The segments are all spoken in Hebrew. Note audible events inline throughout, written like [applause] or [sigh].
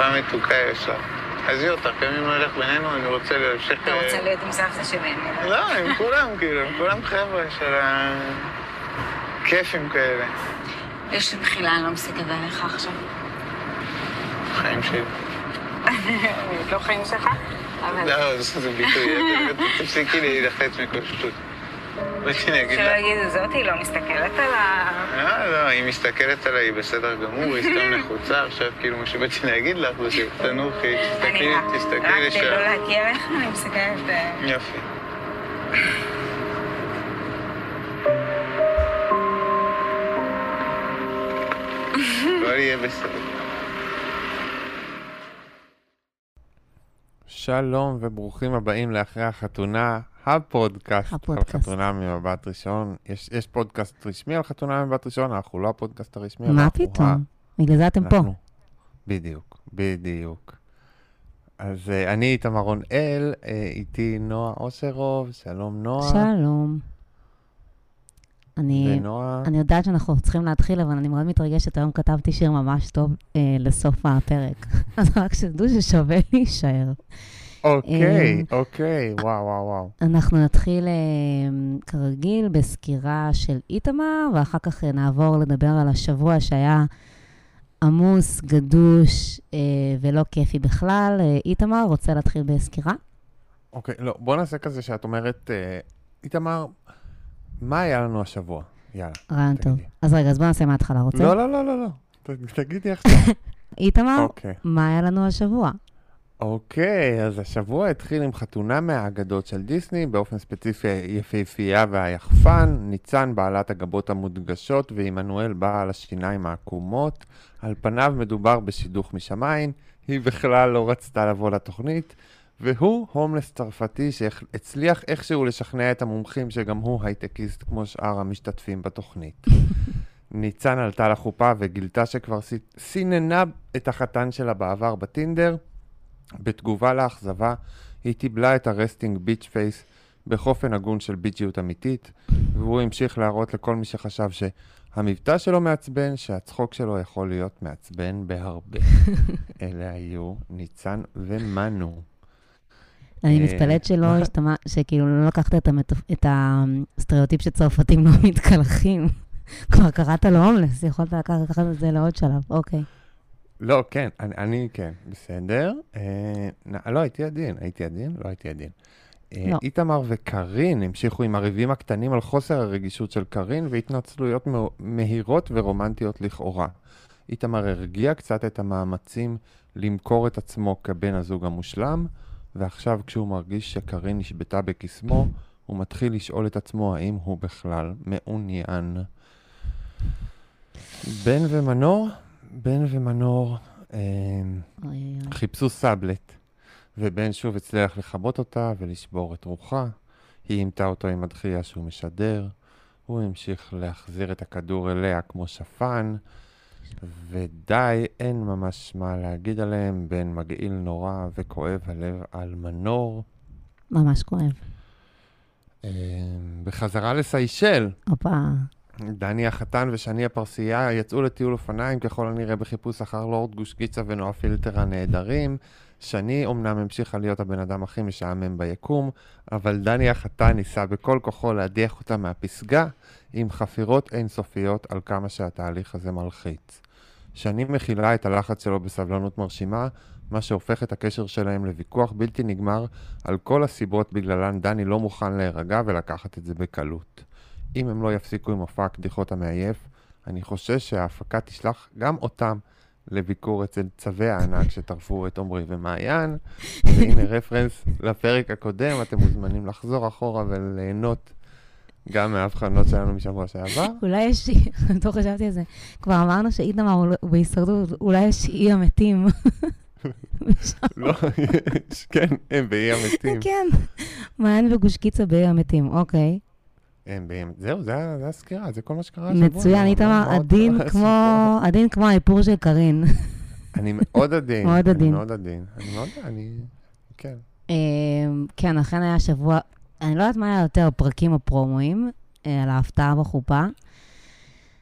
ארוחה מתוקה יש לך. עזבי אותך, גם אם נלך בינינו, אני רוצה להמשיך... אתה רוצה להיות עם סבתא שלי. לא, עם כולם, כאילו, עם כולם חבר'ה של ה... כיפים כאלה. יש לי מחילה, אני לא מסתכלת עליך עכשיו. חיים שלי. לא חיים שלך? לא, זה ביטוי, תפסיקי להילחץ מכל שטות. רציתי להגיד שלא לה... יגידו, זאתי לא מסתכלת על ה... לא, לא, היא מסתכלת עליי, היא בסדר גמור, היא סתם לחוצה, עכשיו כאילו מה שבאתי להגיד לך זה שתנוחי, תסתכלי, תסתכלי רק כדי לא לשם. להגיע אליך, אני מסתכלת... אה, יופי. לא יהיה בסדר. שלום וברוכים הבאים לאחרי החתונה, הפודקאסט, הפודקאסט. על חתונה ממבט ראשון. יש, יש פודקאסט רשמי על חתונה ממבט ראשון, אנחנו לא הפודקאסט הרשמי. מה פתאום? בגלל זה אתם פה. אנחנו- בדיוק, בדיוק. אז uh, אני איתמר רונאל, uh, איתי נועה אוסרוב, שלום נועה. שלום. אני, ונועה, אני יודעת שאנחנו צריכים להתחיל, אבל אני מאוד מתרגשת. היום כתבתי שיר ממש טוב אה, לסוף הפרק. [laughs] אז רק שתדעו ששווה להישאר. אוקיי, אה, אוקיי, וואו, וואו, וואו. אנחנו נתחיל אה, כרגיל בסקירה של איתמר, ואחר כך נעבור לדבר על השבוע שהיה עמוס, גדוש אה, ולא כיפי בכלל. אה, איתמר, רוצה להתחיל בסקירה? אוקיי, לא, בוא נעשה כזה שאת אומרת, איתמר, מה היה לנו השבוע? יאללה. רעיון טוב. אז רגע, אז בוא נעשה מההתחלה, רוצה? לא, לא, לא, לא, לא. תגידי עכשיו. [laughs] איתמר, אוקיי. מה היה לנו השבוע? אוקיי, אז השבוע התחיל עם חתונה מהאגדות של דיסני, באופן ספציפי יפהפייה והיחפן, ניצן בעלת הגבות המודגשות ועמנואל בעל השיניים העקומות. על פניו מדובר בשידוך משמיים, היא בכלל לא רצתה לבוא לתוכנית, והוא הומלס צרפתי שהצליח איכשהו לשכנע את המומחים שגם הוא הייטקיסט כמו שאר המשתתפים בתוכנית. [laughs] ניצן עלתה לחופה וגילתה שכבר סי- סיננה את החתן שלה בעבר בטינדר, בתגובה לאכזבה, היא טיבלה את ה resting bitch face בחופן הגון של ביצ'יות אמיתית, והוא המשיך להראות לכל מי שחשב שהמבטא שלו מעצבן, שהצחוק שלו יכול להיות מעצבן בהרבה. [laughs] אלה היו ניצן ומנו. אני אה, מתפלאת שלא? השתמע, שכאילו לא לקחת את, המטופ... את הסטריאוטיפ שצרפתים לא מתקלחים. [laughs] כבר קראת לו הומלס, יכולת לקחת את זה לעוד שלב, אוקיי. לא, כן, אני, אני כן, בסדר. אה, נ- לא, הייתי עדין, הייתי עדין, לא הייתי עדין. אה, לא. איתמר וקארין המשיכו עם הריבים הקטנים על חוסר הרגישות של קארין והתנצלויות מהירות ורומנטיות לכאורה. איתמר הרגיע קצת את המאמצים למכור את עצמו כבן הזוג המושלם, ועכשיו כשהוא מרגיש שקארין נשבתה בקסמו, הוא מתחיל לשאול את עצמו האם הוא בכלל מעוניין. בן ומנור, בן ומנור אה, אוי, אוי, אוי. חיפשו סאבלט, ובן שוב הצליח לכבות אותה ולשבור את רוחה. היא אימתה אותו עם הדחייה שהוא משדר, הוא המשיך להחזיר את הכדור אליה כמו שפן, ודי, אין ממש מה להגיד עליהם, בן מגעיל נורא וכואב הלב על מנור. ממש כואב. אה, בחזרה לסיישל, הופה, דני החתן ושני הפרסייה יצאו לטיול אופניים ככל הנראה בחיפוש אחר לורד גוש גיצה ונועה פילטר הנהדרים. שני אומנם המשיכה להיות הבן אדם הכי משעמם ביקום, אבל דני החתן ניסה בכל כוחו להדיח אותה מהפסגה עם חפירות אינסופיות על כמה שהתהליך הזה מלחיץ. שני מכילה את הלחץ שלו בסבלנות מרשימה, מה שהופך את הקשר שלהם לוויכוח בלתי נגמר על כל הסיבות בגללן דני לא מוכן להירגע ולקחת את זה בקלות. אם הם לא יפסיקו עם מופע הקדיחות המעייף, אני חושש שההפקה תשלח גם אותם לביקור אצל צווי הענק שטרפו את עמרי ומעיין. והנה רפרנס לפרק הקודם, אתם מוזמנים לחזור אחורה וליהנות גם מההבחנות שלנו משבוע שעבר. אולי יש, לא חשבתי על זה, כבר אמרנו שאיתמר הוא לא- בהישרדות, אולי יש אי המתים. [laughs] לא, יש, כן, הם באי המתים. כן, מעיין וגוש קיצה באי המתים, אוקיי. זהו, זה הסקירה, זה כל מה שקרה השבוע. מצוין, איתמר כמו, עדין כמו האיפור של קארין. אני מאוד עדין. מאוד עדין. אני מאוד עדין. אני מאוד, אני, כן. אמ, כן, אכן היה שבוע, אני לא יודעת מה היה יותר, פרקים או פרומואים, אה, על ההפתעה בחופה.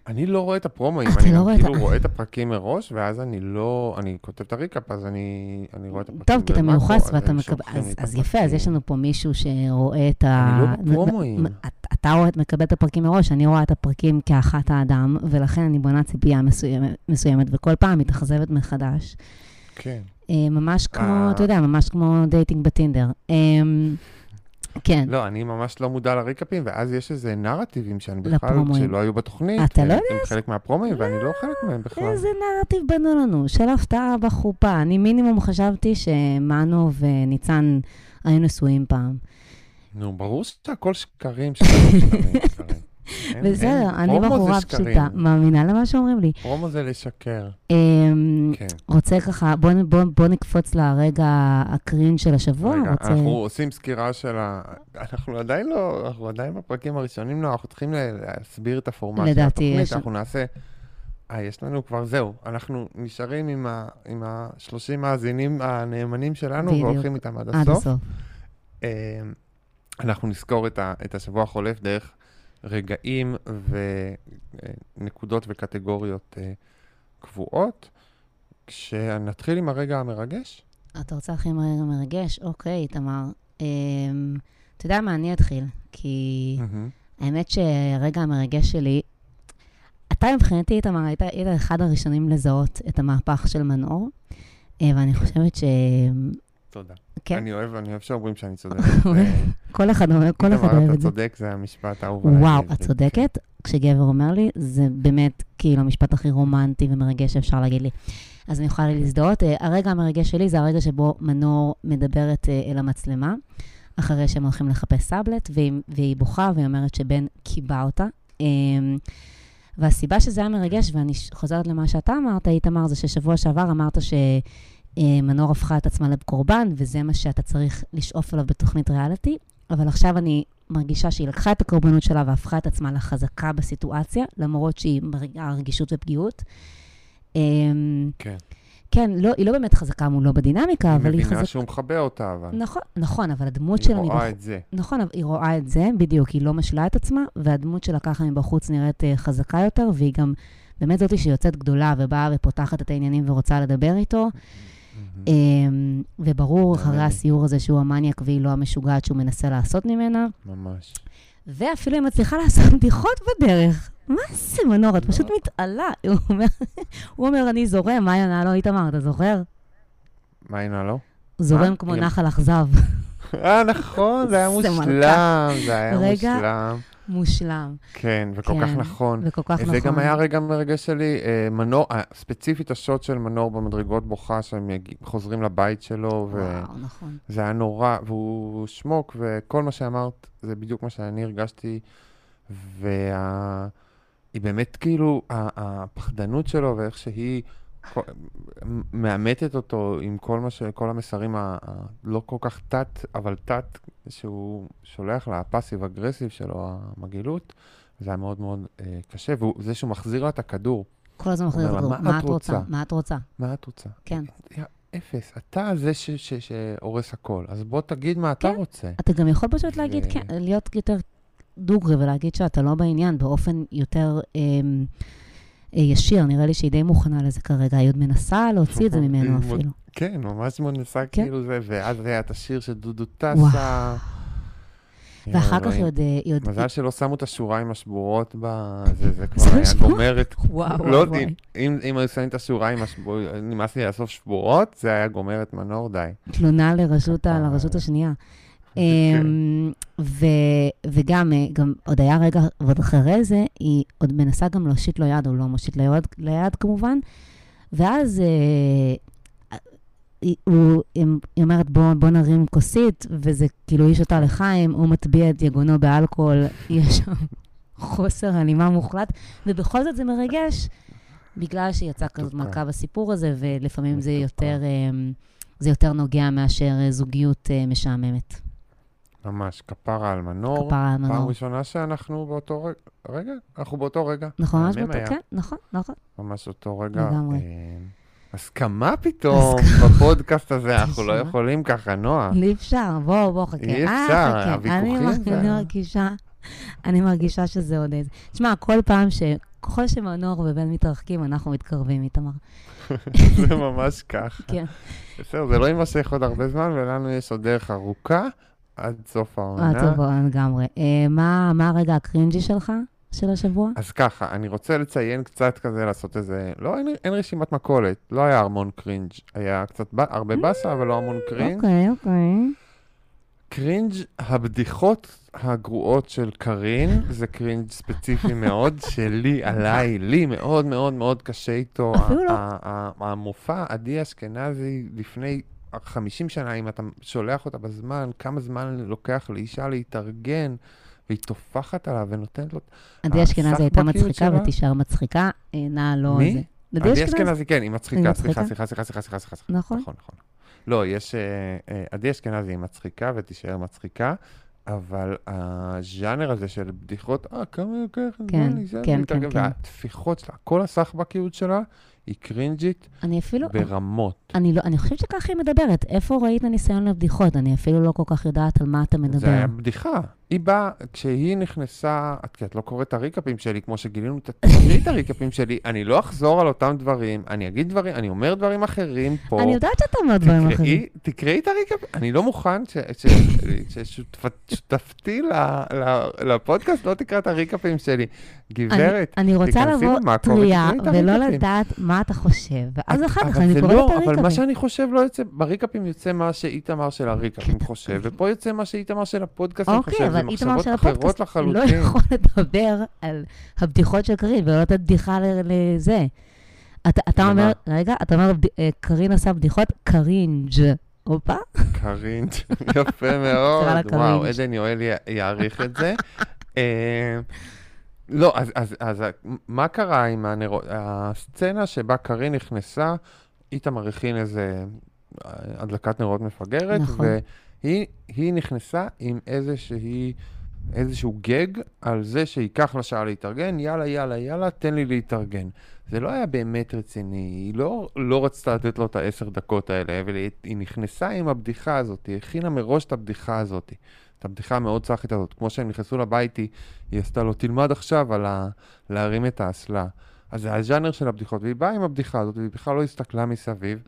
אני לא רואה את הפרומואים, אני לא את כאילו ה- רואה את הפרקים מראש, ואז אני לא, אני כותב את ה recap, אז אני אני רואה את הפרקים טוב, כי אתה מיוחס ואתה מקבל... אז, את אז יפה, אז. יש לנו פה מישהו שרואה את ה... אני לא בפרומואים. את- אתה רואה, מקבל את הפרקים מראש, אני רואה את הפרקים כאחת האדם, ולכן אני בונה ציפייה מסוימת, מסוימת וכל פעם מתאכזבת מחדש. כן. אה, ממש כמו, אה. אתה יודע, ממש כמו dating בטינדר. כן, לא, אני ממש לא מודע לריקאפים, ואז יש איזה נרטיבים שאני בכלל, לפרומואים. שלא היו בתוכנית. אתה לא יודע הם חלק מהפרומואים, ואני לא חלק מהם בכלל. איזה נרטיב בנו לנו, של הפתעה בחופה. אני מינימום חשבתי שמנו וניצן היו נשואים פעם. נו, ברור שהכל שקרים, שקרים, שקרים, [laughs] בסדר, אני בחורה. פשוטה, מאמינה למה שאומרים לי. פרומו זה לשקר. אמ, כן. רוצה ככה, בוא, נקפוץ לרגע הקרין של השבוע. רגע. אנחנו עושים סקירה של ה... אנחנו עדיין לא, אנחנו עדיין בפרקים הראשונים, לא, אנחנו צריכים להסביר את הפורמט של התוכנית, אנחנו נעשה... אה, יש לנו כבר, זהו, אנחנו נשארים עם ה- עם ה-30 מאזינים הנאמנים שלנו, בדיוק. והולכים איתם עד עד הסוף. הסוף. אה, אנחנו נזכור את, ה, את השבוע החולף דרך רגעים ונקודות וקטגוריות אה, קבועות. כשנתחיל עם הרגע המרגש, אתה רוצה הכי מהר מרגש? אוקיי, תמר. אמ, אתה יודע מה, אני אתחיל, כי. האמת שהרגע המרגש שלי, אתה מבחינתי, איתמר, היית, היית אחד הראשונים לזהות את המהפך של מנור, אה, ואני חושבת שכל תודה. כן. אני אוהב, אני אוהב שאומרים שאני צודק. [laughs] אחד אומר- כל אחד אוהב אתה את זה. צודק, זה המשפט האהוב עליי. וואו. את צודקת. כשגבר אומר לי, זה באמת כאילו המשפט הכי רומנטי ומרגש שאפשר להגיד לי. אז אני יכולה להזדהות. אה, הרגע המרגש שלי זה הרגע שבו מנור מדברת אה, אל המצלמה, אחרי שהם הולכים לחפש סאבלט, והיא, והיא בוכה והיא אומרת שבן קיבע אותה. אה, והסיבה שזה היה מרגש, ואני ש- חוזרת למה שאתה אמרת, איתמר, זה ששבוע שעבר אמרת שמנור הפכה את עצמה לקורבן, וזה מה שאתה צריך לשאוף אליו בתוכנית ריאליטי. אבל עכשיו אני מרגישה שהיא לקחה את הקורבנות שלה והפכה את עצמה לחזקה בסיטואציה, למרות שהיא מרגיעה רגישות ופגיעות. אמ, כן. כן, לא, היא לא באמת חזקה מולו בדינמיקה, היא אבל היא מבינה חזקה. שהוא מכבה אותה, אבל. נכון, נכון, אבל הדמות היא שלה רואה מבחוץ... את זה. נכון, אבל היא רואה את זה, בדיוק, היא לא משלה את עצמה, והדמות שלה ככה מבחוץ נראית אה, חזקה יותר, והיא גם באמת זאתי שיוצאת גדולה ובאה ופותחת את העניינים ורוצה לדבר איתו. מהמם. אמ, וברור, אחרי. הסיור הזה שהוא המניאק והיא לא המשוגעת שהוא מנסה לעשות ממנה. ממש. ואפילו היא מצליחה לעשות בדיחות בדרך. מה זה, מנור? את לא. פשוט מתעלה. [laughs] הוא אומר, הוא אומר, אני זורם, מה יענה לו איתמר, אתה זוכר? מה הנה לא? הוא זורם? כמו נחל אכזב. אה, נכון, זה היה [laughs] מושלם, זה היה מושלם. מושלם. כן, וכל כך כן, נכון. וכל כך נכון. זה גם היה רגע מרגש שלי, אה, מנור, אה, ספציפית השוט של מנור במדרגות בוכה, שהם חוזרים לבית שלו, וואו, נכון. היה נורא, והוא שמוק, וכל מה שאמרת, זה בדיוק מה שאני הרגשתי, והיא באמת כאילו, הפחדנות שלו, ואיך שהיא מאמתת אותו עם כל מה ש... כל המסרים הלא כל כך תת, אבל תת, שהוא שולח לה, הפאסיב אגרסיב שלו, המגעילות, זה היה מאוד מאוד אה, קשה, וזה שהוא מחזיר לה את הכדור. כל הזמן מחזיר את לה, הכדור. "מה מה את את רוצה? רוצה?" מה את רוצה? מה את רוצה? כן. אפס, אתה זה ש- ש- שהורס הכל, אז בוא תגיד מה אתה כן. רוצה. אתה גם יכול פשוט להגיד, ו- כן, להיות יותר דוגרי ולהגיד שאתה לא בעניין באופן יותר אמ, ישיר. נראה לי שהיא די מוכנה לזה כרגע. היא עוד מנסה להוציא את זה ממנו היא מאוד- אפילו. כן, ממש מנסה כן. כאילו זה, ואז היה את השיר של דודו. טסה. ואחר כך היא אלוהים. עוד... אה, היא עוד- מזל שלא שמו את השוריים השבורות בזה, [laughs] זה כבר זה היה שבורות? גומר את... [laughs] וואו, לא, וואי. אם אם היו שמים את השוריים, השבור- נמאס לי לאסוף שבורות, זה היה גומר את מנור די. תלונה. לרשות השנייה. כן. אמ, ו, וגם, אה, גם עוד היה רגע, ועוד אחרי זה, היא עוד מנסה גם להושיט לו יד, הוא לא מושיט ליד, ליד כמובן, ואז אה, היא, הוא, הם- היא אומרת, בוא, בוא נרים כוסית, וזה כאילו איש אותה לחיים, הוא מטביע את יגונו באלכוהול, יש שם חוסר הלימה מוחלט, ובכל זאת זה מרגש, בגלל שיצאה כזאת. מלכה בסיפור הזה, ולפעמים זה. יותר, אה, זה יותר נוגע מאשר אה, זוגיות משעממת. ממש, כפרה על מנור. כפרה על פעם מנור. ראשונה שאנחנו באותו רגע, רגע, אנחנו באותו רגע. נכון, ממש באותו, היה. כן, נכון, נכון. ממש אותו רגע. לגמרי. אה, הסכמה פתאום בפודקאסט הזה, [laughs] אנחנו לא. יכולים ככה, נועה. אי אפשר, בוא, בוא, חכה. אי אה, אפשר. הוויכוחים אני זה- אני מרגישה אני מרגישה שזה עוד איזה... תשמע, כל פעם ש... ככל שמנור ובן מתרחקים, אנחנו מתקרבים, איתמר. [laughs] זה ממש כך. כן. בסדר, זה לא יימשך עוד הרבה זמן, ולנו יש עוד דרך ארוכה עד סוף העונה. אה, טוב, לגמרי. אה, מה מה הרגע ה cringey שלך, של השבוע? אז ככה, אני רוצה לציין קצת כזה, לעשות איזה... לא, אין, אין רשימת מכולת. לא היה המון cringe. היה קצת, ב... הרבה באסה, אבל לא המון cringe. אוקיי, אוקיי. cringe הבדיחות הגרועות של קארין, זה cringe ספציפי [laughs] מאוד, שלי, עליי, לי מאוד מאוד מאוד קשה איתו. אפילו לא. המופע עדי אשכנזי לפני 50 שנה, אם אתה שולח אותה בזמן, כמה זמן לוקח לאישה להתארגן, והיא טופחת עליו ונותנת לו... עדי אשכנזי הייתה מצחיקה? ותישאר מצחיקה. נא לא... מי? עדי אשכנזי, כן, היא מצחיקה, סליחה? סליחה, סליחה, סליחה, סליחה, סליחה. נכון. נכון, נכון. לא, יש... אה, אה, עדי אשכנזי היא מצחיקה ותישאר מצחיקה, אבל הז'אנר הזה של בדיחות, אה, כמה לוקח כן, כן, להתארגן", כן, כן. והטפיחות שלה, כל הסחבקיות שלה היא קרינג'ית אני אפילו... ברמות. אני לא, אני חושבת שככה היא מדברת. איפה ראית ניסיון לבדיחות? אני אפילו לא כל כך יודעת על מה אתה מדבר. זה היה בדיחה. היא באה, כשהיא נכנסה, את את לא קוראת את הריקאפים שלי, כמו שגילינו, תקראי את הריקאפים שלי, אני לא אחזור על אותם דברים, אני אגיד דברים, אני אומר דברים אחרים פה. אני יודעת שאתה אומר דברים אחרים. תקראי, את הריקאפ, אני לא מוכן ששותפתי לפודקאסט לא תקרא את הריקאפים שלי. גברת, אני, רוצה תיכנסי לבוא למאקו את ולא הריקאפים. לדעת מה אתה חושב, ואז אחר כך אני קוראת לא, את אבל מה הריקאפים. שאני חושב לא יוצא, בריקאפים יוצא מה שאיתמר של הריקאפים חושב, ופה יוצא מה שאיתמר של הפודקאסטים אוקיי, חושב, אבל איתמר של הפודקאסט לא. יכול לדבר על הבדיחות של קארין ולא לתת בדיחה לזה. אתה, אתה? אומר, רגע, אתה אומר, אה, קארין עשה בדיחות, cringe. הופה. cringe, [laughs] יפה מאוד, וואו. עדן יואל יעריך את זה. אה, לא, אז, אז, אז מה קרה עם הנרות? הסצנה שבה קארין נכנסה, איתמר הכין איזה אה, הדלקת נרות מפגרת, נכון. והיא היא נכנסה עם איזושהי, איזשהו גג על זה שייקח לה שעה להתארגן, יאללה, יאללה, יאללה, תן לי להתארגן. זה לא היה באמת רציני, היא לא, לא רצתה לתת לו את העשר דקות האלה, אבל היא, היא נכנסה עם הבדיחה הזאת, היא הכינה מראש את הבדיחה הזאת, את הבדיחה המאוד צחית הזאת. כמו שהם נכנסו לבית, היא, היא עשתה לו, תלמד עכשיו על ה, להרים את האסלה. אז זה הז'אנר של הבדיחות, והיא באה עם הבדיחה הזאת, והיא בכלל לא הסתכלה מסביב,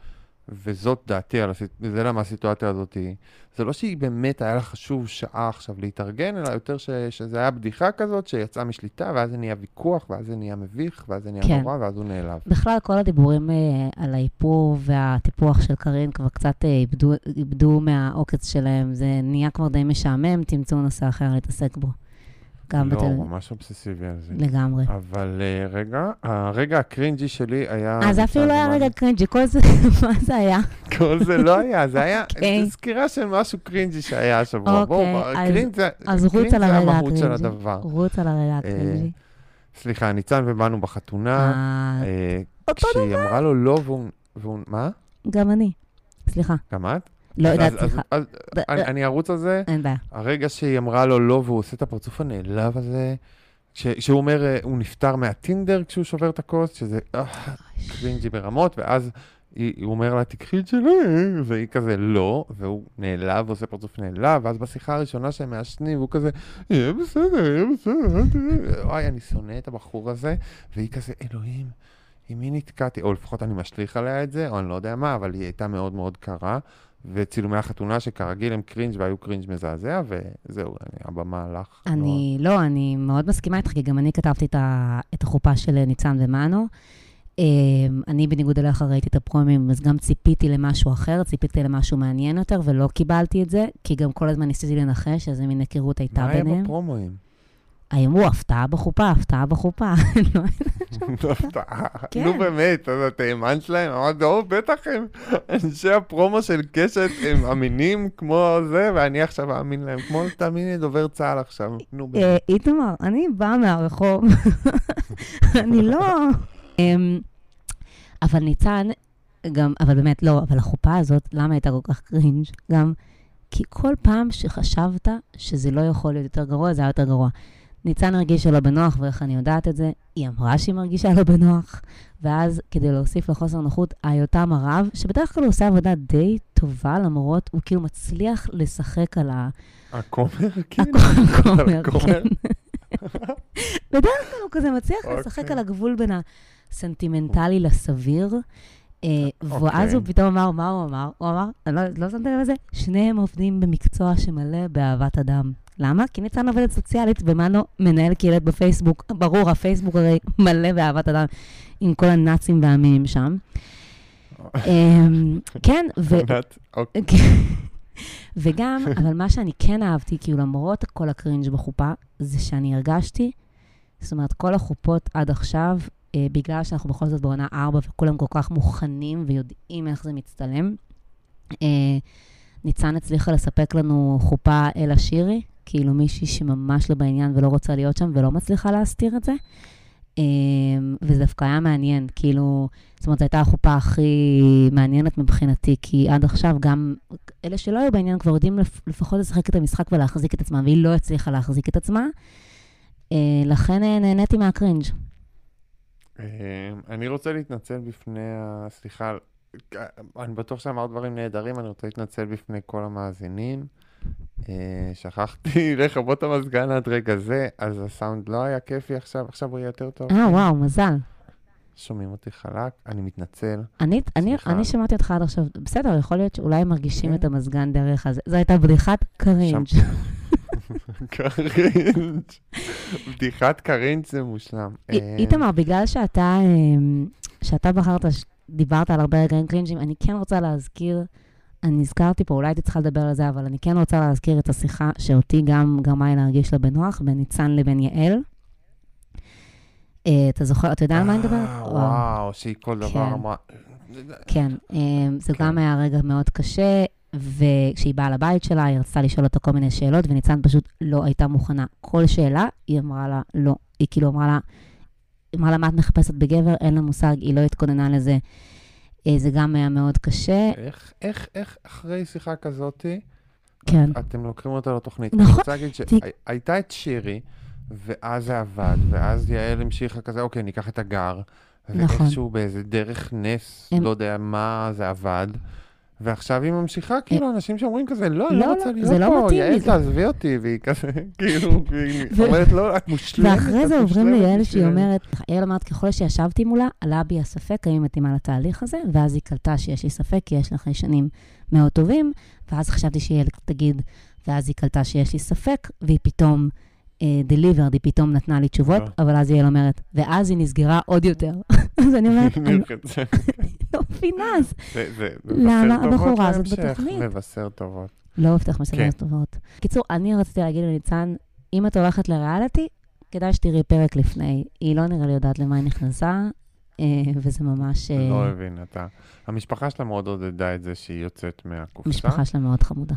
וזאת דעתי על הסיט... וזה למה הסיטואציה הזאת היא... זה לא שהיא באמת, היה לה חשוב שעה עכשיו להתארגן, אלא יותר ש... שזה היה בדיחה כזאת שיצאה משליטה, ואז זה נהיה ויכוח, ואז זה נהיה מביך, ואז זה נהיה כן. נורא, ואז הוא נעלב. בכלל, כל הדיבורים אה, על האיפור והטיפוח של קארין כבר קצת אה, איבדו, איבדו מהעוקץ שלהם. זה נהיה כבר די משעמם, תמצאו נושא אחר להתעסק בו. גם לא, בטל... ממש אובססיבי על זה. לגמרי. אבל אה, רגע, הרגע הקרינג'י שלי היה... אה, זה אפילו לא היה רגע cringey, כל זה, [laughs] מה זה היה? כל זה לא היה, זה היה [laughs] אוקיי. זה סקירה של משהו cringey שהיה השבוע. אוקיי, אז- זה אז רוץ על זה הרגע המהות של ה cringey. הדבר. רוץ על הרגע ה cringey. סליחה, ניצן ומנו בחתונה, אה, אה, כשהיא אמרה לו לא. והוא- מה? גם אני. סליחה, גם את? לא יודעת, סליחה. אני אני ארוץ על זה. אין בעיה. הרגע שהיא אמרה לו לא והוא עושה את הפרצוף הנעלב הזה, ש- שהוא אומר, אה, הוא נפטר מהטינדר כשהוא שובר את הכוס, שזה אה, cringy ברמות, ואז היא- הוא אומר לה, תקחי את שלי, והיא כזה לא, והוא נעלב, עושה פרצוף נעלב, ואז בשיחה הראשונה שהם מעשנים, והוא כזה, יהיה בסדר, יהיה בסדר, אל תהיה." וואי, אני שונא את הבחור הזה, והיא כזה, אלוהים, עם מי נתקעתי? או לפחות אני משליך עליה את זה, או אני לא יודע מה, אבל היא הייתה מאוד מאוד קרה. וצילומי החתונה שכרגיל הם cringe והיו cringe מזעזע, וזהו, הבמה הלך. אני, לא, אני מאוד מסכימה איתך, כי גם אני כתבתי את ה- את החופה של ניצן ומנו. אמ, אני, בניגוד אליך, ראיתי את הפרומים, אז גם ציפיתי למשהו אחר, ציפיתי למשהו מעניין יותר, ולא קיבלתי את זה, כי גם כל הזמן ניסיתי לנחש איזה מין היכרות הייתה מה היה ביניהם. בפרומואים? אמרו, הפתעה בחופה, הפתעה בחופה. [laughs] לא, [laughs] הפתעה. כן. נו באמת, אז התימן שלהם, אמרתי, או, בטח הם, אנשי הפרומו של קשת, הם אמינים כמו זה, ואני עכשיו אאמין להם, כמו תאמיני לדובר צה"ל עכשיו, נו אה, באמת. איתמר, אני באה מהרחוב, [laughs] אני לא... אמ, אבל ניצן, גם, אבל באמת, לא, אבל החופה הזאת, למה הייתה כל כך קרינג'? גם כי כל פעם שחשבת שזה לא יכול להיות יותר גרוע, זה היה יותר גרוע. ניצן הרגישה לא בנוח, ואיך אני יודעת את זה? היא אמרה שהיא מרגישה לא בנוח, ואז כדי להוסיף לחוסר נוחות, היותם הרב, שבדרך כלל הוא עושה עבודה די טובה, למרות, הוא כאילו מצליח לשחק על ה... הכומר, כאילו? הכומר, הכומר? [laughs] כן. בדרך כלל הוא כזה מצליח לשחק אוקיי. על הגבול בין הסנטימנטלי לסביר. אה, ואז אוקיי. הוא פתאום אמר, מה הוא אמר? הוא אמר, לא, לא שמתי לב לזה, שניהם עובדים במקצוע שמלא באהבת אדם. למה? כי ניצן עובדת סוציאלית ומנו מנהל קהילת בפייסבוק. ברור, הפייסבוק הרי מלא באהבת אדם עם כל הנאצים והמימים שם. אמ, כן, ו... [laughs] אוקיי. [laughs] וגם, אבל מה שאני כן אהבתי, כאילו למרות כל הקרינג' בחופה, זה שאני הרגשתי, זאת אומרת, כל החופות עד עכשיו, אה, בגלל שאנחנו בכל זאת בעונה 4 וכולם כל כך מוכנים ויודעים איך זה מצטלם, אה, ניצן הצליחה לספק לנו חופה אל השירי, כאילו מישהי שממש לא בעניין ולא רוצה להיות שם ולא מצליחה להסתיר את זה. אה, וזה דווקא היה מעניין, כאילו, זאת אומרת, זו הייתה החופה הכי מעניינת מבחינתי, כי עד עכשיו גם אלה שלא היו בעניין כבר יודעים לפ- לפחות לשחק את המשחק ולהחזיק את עצמם, והיא לא הצליחה להחזיק את עצמה. אה, לכן אה, נהניתי מהקרינג'. אה, אני רוצה להתנצל בפני ה... סליחה, אני בטוח שאמרת דברים נהדרים, אני רוצה להתנצל בפני כל המאזינים. אה, שכחתי לכבות את המזגן עד רגע זה, אז הסאונד לא היה כיפי עכשיו, עכשיו הוא יהיה יותר טוב. אה, וואו, מזל. שומעים אותי חלק, אני מתנצל. אני, אני. אני שמעתי אותך עד עכשיו, בסדר, יכול להיות שאולי מרגישים כן. את המזגן דרך הזה. זו הייתה בדיחת cringe. cringe. [laughs] בדיחת cringe זה מושלם. אה, איתמר, בגלל שאתה, אמ, שאתה בחרת, דיברת על הרבה רגעים cringe ים, אני כן רוצה להזכיר, אני נזכרתי פה, אולי הייתי צריכה לדבר על זה, אבל אני כן רוצה להזכיר את השיחה שאותי גם גרמה לי להרגיש לא בנוח, בין ניצן לבין יעל. אה, אתה זוכר, אתה יודע על מה אני מדברת? אה, וואו. שהיא כל דבר כן. אמרה... כן, אמ, זה כן. גם היה רגע מאוד קשה, וכשהיא באה לבית שלה, היא רצתה לשאול אותו כל מיני שאלות, וניצן פשוט לא הייתה מוכנה. כל שאלה, היא אמרה לה לא. היא כאילו אמרה לה, אמרה לה, מה את מחפשת בגבר? אין לה מושג, היא לא התכוננה לזה. אה, זה גם היה מאוד קשה. איך, איך, איך אחרי שיחה כזאתי, כן. אתם לוקחים אותה לתוכנית? נכון. אני רוצה להגיד ת- שהייתה את שירי, ואז זה עבד, ואז יעל המשיכה כזה, אוקיי, ניקח את הגר, נכון. ואיכשהו באיזה דרך נס, הם- לא יודע מה, זה עבד. ועכשיו היא ממשיכה, כאילו, אנשים שאומרים כזה, לא, אני לא, לא לא, רוצה להיות זה לא פה, יעל, תעזבי אותי, והיא כזה, [laughs] כאילו, והיא ו- אומרת, לא, את מושלמת, ואחרי זה עוברים ליעל שהיא בשבילנו." אומרת, יעל אמרת, ככל שישבתי מולה, עלה בי הספק האם היא מתאימה לתהליך הזה, ואז היא קלטה שיש לי ספק, כי יש לה חיישנים מאוד טובים, ואז חשבתי שיעל תגיד, ואז היא קלטה שיש לי ספק, והיא פתאום דליברד, היא פתאום נתנה לי תשובות, לא. אבל אז יעל אומרת, ואז היא נסגרה עוד יותר. [laughs] אז אני אומרת, אני [laughs] לא מבינה, אז למה הבחורה הזאת בתוכנית? מבשר טובות. לא אוהבת לך כן. טובות. קיצור, אני רציתי להגיד לניצן, אם את הולכת לריאליטי, כדאי שתראי פרק לפני. היא לא נראה לי יודעת למה היא נכנסה, אה, וזה ממש... אה, לא מבין, אתה... המשפחה שלה מאוד עודדה את זה שהיא יוצאת מהקופסה. המשפחה שלה מאוד חמודה.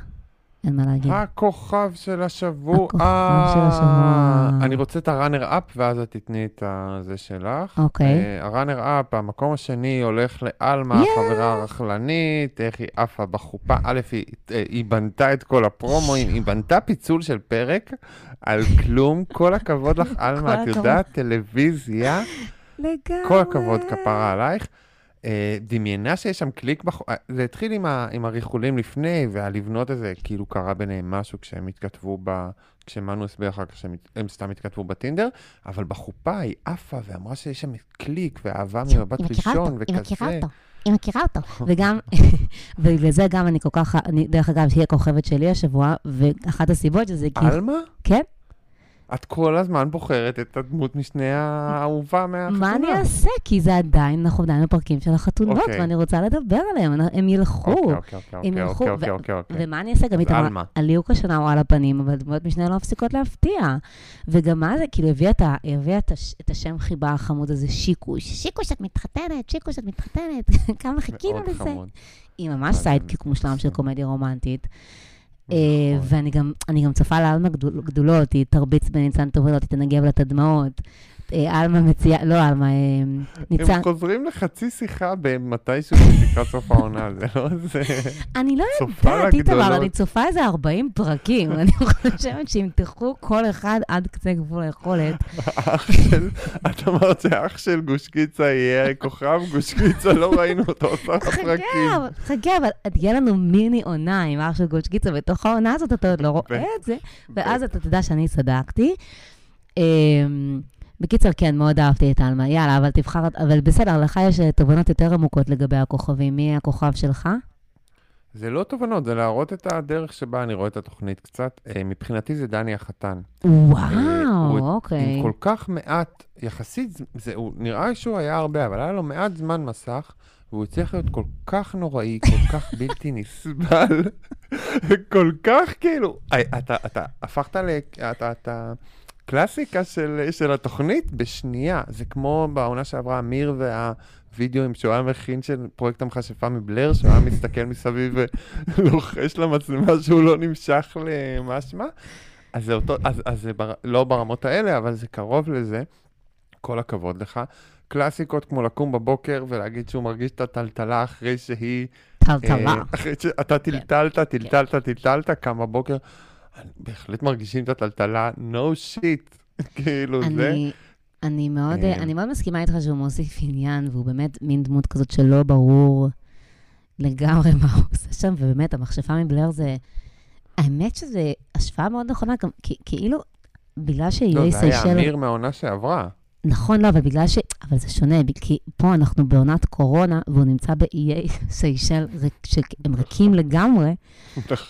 אין מה להגיד. הכוכב של השבוע. הכוכב של השבוע. אני רוצה את הראנר אפ, ואז את תתני את זה שלך. אוקיי. אה, הראנר אפ, המקום השני הולך לעלמה, יאה. החברה הרכלנית, איך היא עפה בחופה. א', היא, אה, היא בנתה את כל הפרומואים, היא בנתה פיצול של פרק על כלום. כל הכבוד לך, [laughs] עלמה, את. יודעת, טלוויזיה. לגמרי. כל הכבוד, כפרה עלייך. אה, דמיינה שיש שם קליק, בח... אה, זה התחיל עם, ה... עם הריחולים לפני, והלבנות הזה, כאילו קרה ביניהם משהו כשהם התכתבו ב... כשמנו הסביר אחר כך שהם הם סתם התכתבו בטינדר, אבל בחופה היא עפה ואמרה שיש שם קליק ואהבה ממבט ראשון אותו, היא מכירה וכזה. אותו. היא מכירה אותו. וגם, [laughs] ובגלל זה גם אני כל כך, אני, דרך אגב, היא הכוכבת שלי השבוע, ואחת הסיבות שזה כי... עלמה? כן. את כל הזמן בוחרת את הדמות משנה האהובה מהחתונה. מה אני אעשה? כי זה עדיין, אנחנו עדיין בפרקים של החתונות, אוקיי. ואני רוצה לדבר עליהם, הם ילכו. אוקיי, אוקיי, הם ילכו, ו-. ומה אני אעשה? גם איתמר, עלמה. הליהוק השנה הוא על הפנים, אבל דמויות משנה לא מפסיקות להפתיע. וגם מה זה, כאילו, הביאה את, ה- הביאה את, הש, את השם חיבה החמוד הזה, שיקוש. שיקוש, את מתחתנת, שיקוש, את מתחתנת. [laughs] כמה חיכינו לזה. היא ממש סיידקיק מושלם של. קומדיה רומנטית. אה, נכון. ואני גם, צופה לעלמה גדול- גדולות, היא תרביץ בניצן טובות, היא תנגב לה את הדמעות. אה, עלמה מציעה, לא עלמה, אה, ניצן. הם חוזרים לחצי שיחה במתישהו לקראת סוף העונה, זה לא איזה... אני לא יודעת, איתמר. אני צופה איזה 40 פרקים. [laughs] אני חושבת שימתחו כל אחד עד קצה גבול היכולת. את אמרת שאח של גושקיצה יהיה כוכב, גושקיצה לא ראינו אותו עושה חכה, פרקים. חכה, אבל יהיה לנו מיני עונה עם אח של גושקיצה, בתוך העונה הזאת אתה עוד לא רואה את זה, ואז אתה תדע שאני צדקתי. בקיצר, כן, מאוד אהבתי את עלמה. יאללה, אבל תבחר, אבל בסדר, לך יש אה, תובנות יותר עמוקות לגבי הכוכבים. מי הכוכב שלך? זה לא תובנות, זה להראות את הדרך שבה אני רואה את התוכנית קצת. אה, מבחינתי זה דני החתן. וואו, הוא- אוקיי. עם כל כך מעט, יחסית, זה- הוא נראה שהוא היה הרבה, אבל היה לו מעט זמן מסך, והוא הצליח להיות כל כך נוראי, כל כך [laughs] בלתי נסבל, [laughs] כל כך כאילו, אה, אתה, אתה הפכת ל... אתה, אתה קלאסיקה של, של התוכנית בשנייה. זה כמו בעונה שעברה, אמיר והווידאוים שהוא היה מכין של פרויקט המכשפה מבלר, שהוא היה מסתכל מסביב ולוחש למצלמה שהוא לא נמשך למשמע. אז זה אותו, אז, אז זה בר, לא ברמות האלה, אבל זה קרוב לזה. כל הכבוד לך. קלאסיקות כמו לקום בבוקר ולהגיד שהוא מרגיש את הטלטלה אחרי שהיא... טלטלה. אה, אחרי שאתה טלטלת, טלטלת, טלטלת, קם בבוקר. בהחלט מרגישים את הטלטלה, no shit. [laughs] כאילו זה. אני, מאוד, אה. אני מאוד מסכימה איתך שהוא מוסיף עניין, והוא באמת מין דמות כזאת שלא ברור לגמרי [laughs] מה הוא עושה שם, ובאמת, המכשפה מבלר זה... האמת שזו השוואה מאוד נכונה, גם כי, כאילו, בגלל לא, שאיי זה היה סיישל... אמיר מהעונה שעברה. נכון, לא, אבל בגלל ש... אבל זה שונה, כי פה אנחנו בעונת קורונה, והוא נמצא באיי סיישל, שהם ריקים לגמרי,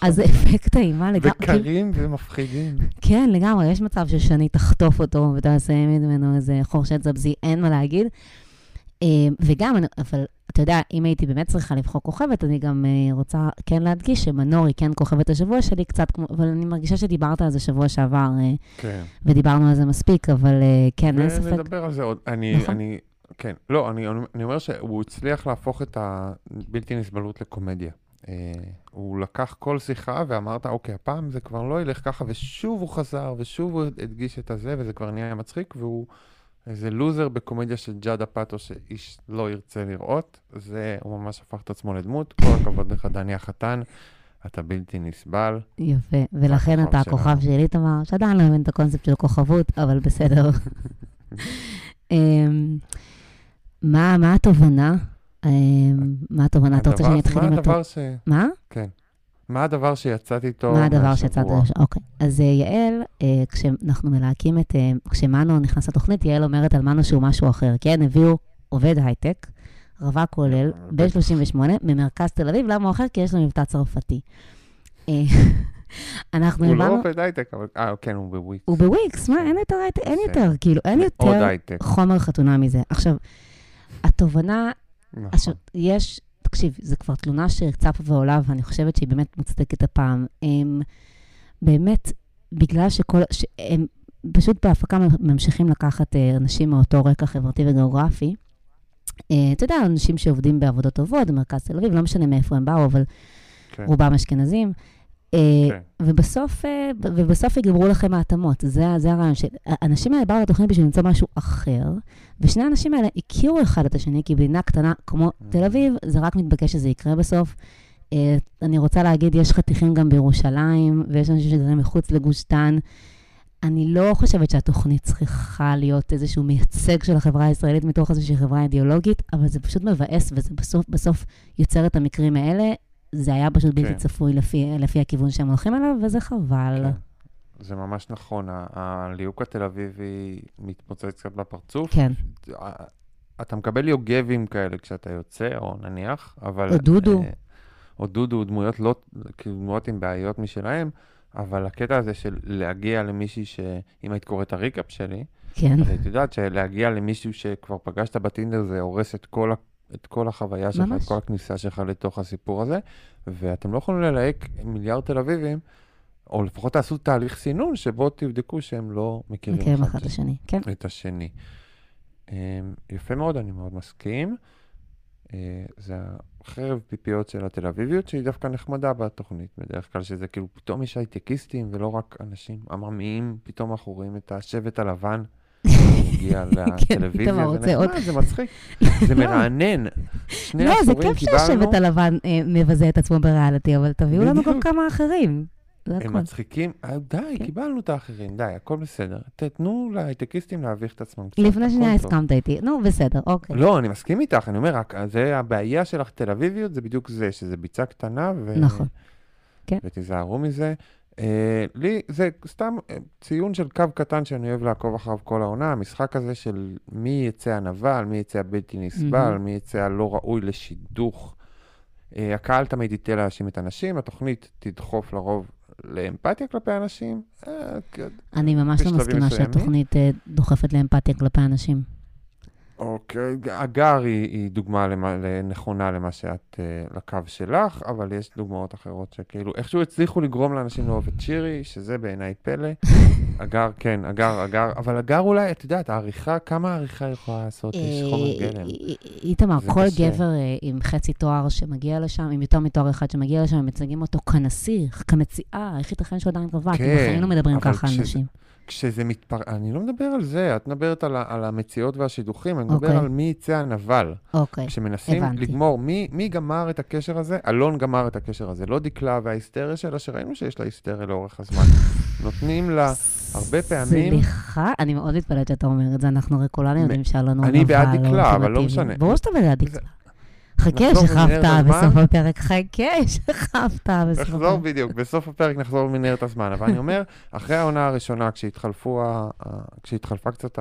אז זה אפקט האימה לגמרי. וקרים ומפחידים. כן, לגמרי, יש מצב ששני תחטוף אותו ותעשה ממנו איזה חורשת זבזי, אין מה להגיד. אה, וגם, אבל אתה יודע, אם הייתי באמת צריכה לבחור כוכבת, אני גם אה, רוצה כן להדגיש שמנור היא כן כוכבת השבוע שלי קצת, כמו, אבל אני מרגישה שדיברת על זה שבוע שעבר, אה, כן. ודיברנו על זה מספיק, אבל כן, אין ספק. ונדבר על זה עוד. אני, נכון. אני, כן, לא, אני, אני אומר שהוא הצליח להפוך את הבלתי נסבלות לקומדיה. הוא לקח כל שיחה ואמרת, אוקיי, הפעם זה כבר לא ילך ככה, ושוב הוא חזר, ושוב הוא הדגיש את הזה, וזה כבר נהיה מצחיק, והוא איזה לוזר בקומדיה של ג'אדה פאטו שאיש לא ירצה לראות. זה, הוא ממש הפך את עצמו לדמות. כל הכבוד לך, דני החתן, אתה בלתי נסבל. יפה, ולכן אתה הכוכב. שלי, תמר, שעדיין לא מבין את הקונספט של כוכבות, אבל בסדר. [laughs] אמ, מה מה התובנה? אמ, מה התובנה? אתה רוצה שאני אתחיל מה עם התובנה? הדבר ש... מה? כן. מה הדבר שיצאת איתו מה הדבר שיצאת? מהשבוע? אוקיי. אז אה, יעל, אה, כשאנחנו מלהקים את... אה, כשמנו נכנס לתוכנית, יעל אומרת על מנו שהוא משהו אחר. כן, הביאו עובד הייטק, רווק כולל, בן 38, ממרכז תל אביב, למה הוא אחר? כי יש לו מבטא צרפתי. [laughs] אנחנו הוא לא הבנו... עובד הייטק, אבל... אה, כן, הוא בוויקס. הוא בוויקס, מה, אין יותר, הייטק- אין. יותר, כאילו, אין יותר. חומר חתונה מזה. עכשיו, התובנה, נכון. יש, תקשיב, זו כבר תלונה שצפה ועולה, ואני חושבת שהיא באמת מוצדקת הפעם. הם באמת, בגלל שכל, שהם פשוט בהפקה ממשיכים לקחת אה, אנשים מאותו רקע חברתי וגיאוגרפי. אה, אתה יודע, אנשים שעובדים בעבודות טובות, במרכז תל אביב, לא משנה מאיפה הם באו, אבל כן, רובם אשכנזים. אה, כן. ובסוף, אה, ובסוף יגמרו לכם ההתאמות. זה, זה הרעיון. האנשים האלה באו לתוכנית בשביל למצוא משהו אחר, ושני האנשים האלה הכירו אחד את השני, כי במדינה קטנה כמו תל אביב, זה רק מתבקש שזה יקרה בסוף. אה, אני רוצה להגיד, יש חתיכים גם בירושלים, ויש אנשים שגרים מחוץ לגוש דן. אני לא חושבת שהתוכנית צריכה להיות איזשהו מייצג של החברה הישראלית מתוך איזושהי חברה אידיאולוגית, אבל זה פשוט מבאס, וזה בסוף, בסוף יוצר את המקרים האלה. זה היה פשוט בלתי כן. צפוי לפי, לפי הכיוון שהם הולכים אליו, וזה חבל. כן. זה ממש נכון, הליהוק התל אביבי מתפוצץ קצת בפרצוף. כן. אתה מקבל יוגבים כאלה כשאתה יוצא, או נניח, אבל... או דודו. אה, או דודו, דמויות לא, כאילו דמויות עם בעיות משלהם, אבל הקטע הזה של להגיע למישהי ש... אם היית קוראת את הריקאפ שלי, כן. אז היית יודעת שלהגיע למישהו שכבר פגשת בטינדר זה הורס את כל. את כל החוויה שלך, ממש. את כל הכניסה שלך לתוך הסיפור הזה, ואתם לא יכולים ללהק מיליארד תל אביבים, או לפחות תעשו תהליך סינון שבו תבדקו שהם לא מכירים מכירים אחד אחד את השני. כן. את השני. אמ, יפה מאוד, אני מאוד מסכים. אה, זה החרב פיפיות של התל אביביות, שהיא דווקא נחמדה בתוכנית, בדרך כלל שזה כאילו פתאום יש הייטקיסטים ולא רק אנשים עממיים, פתאום אנחנו רואים את השבט הלבן מגיע [laughs] לטלוויזיה, איתמר זה נחמד, זה מצחיק, [laughs] זה לא. מרענן. שני לא, זה כיף שהשבט הלבן אה, מבזה את עצמו בריאליטי, אבל תביאו לנו גם. כמה אחרים. הם. מצחיקים, אה, די, כן. קיבלנו את האחרים, די, הכל בסדר. תתנו להייטקיסטים להביך את עצמם קצת, לפני שנייה טוב. הסכמת איתי. נו, בסדר, אוקיי. לא, אני מסכים איתך, אני אומר, רק זה הבעיה שלך, תל אביביות, זה בדיוק זה, שזה ביצה קטנה, ו... נכון. כן. ותיזהרו מזה. אה, לי זה סתם אה, ציון של קו קטן שאני אוהב לעקוב אחריו כל העונה, המשחק הזה של מי יצא הנבל, מי יצא הבלתי נסבל, מהמם. מי יצא הלא ראוי לשידוך. אה, הקהל תמיד ייתן להאשים את הנשים, התוכנית תדחוף לרוב לאמפתיה כלפי אנשים. אני ממש לא מסכימה. שהתוכנית דוחפת לאמפתיה כלפי אנשים. אוקיי, הגר היא, היא דוגמה למה, נכונה למה שאת, אה, לקו שלך, אבל יש דוגמאות אחרות שכאילו איכשהו הצליחו לגרום לאנשים לאהוב את שירי, שזה בעיניי פלא. [laughs] הגר, כן, הגר, הגר, אבל הגר אולי, את יודעת, העריכה, כמה העריכה יכולה לעשות? יש חומר אה, גלם. איתמר, כל קשה. גבר אה, עם חצי תואר שמגיע לשם, עם יותר מתואר אחד שמגיע לשם, הם מציגים אותו כנסיך, כמציאה, איך ייתכן שהוא עדיין רווק? כן, בחיים לא מדברים ככה על נשים. כשזה מתפר... אני לא מדבר על זה, את מדברת על, ה- על המציאות והשידוכים, אני מדבר אוקיי. על מי יצא הנבל. אוקיי, כשמנסים הבנתי. לגמור, מי, מי גמר את הקשר הזה? אלון גמר את הקשר הזה, לא דקלה וההיסטריה שלה, שראינו שיש לה היסטריה לאורך הזמן. נותנים לה, הרבה [laughs] פעמים- סליחה, אני מאוד מתפלאת שאתה אומר את זה, אנחנו הרי כולנו יודעים שאלון הוא אני בעד נבל, דקלה, אבל לא. משנה. ברור שאתה בעד דקלה. חכה, נחזור שכבת במנהרת הזמן. בסוף הפרק, חכה, שכבת בסוף נחזור הפרק. בדיוק, בסוף הפרק נחזור במנהרת הזמן. אבל אני אומר, [laughs] אחרי העונה הראשונה, כשהתחלפה קצת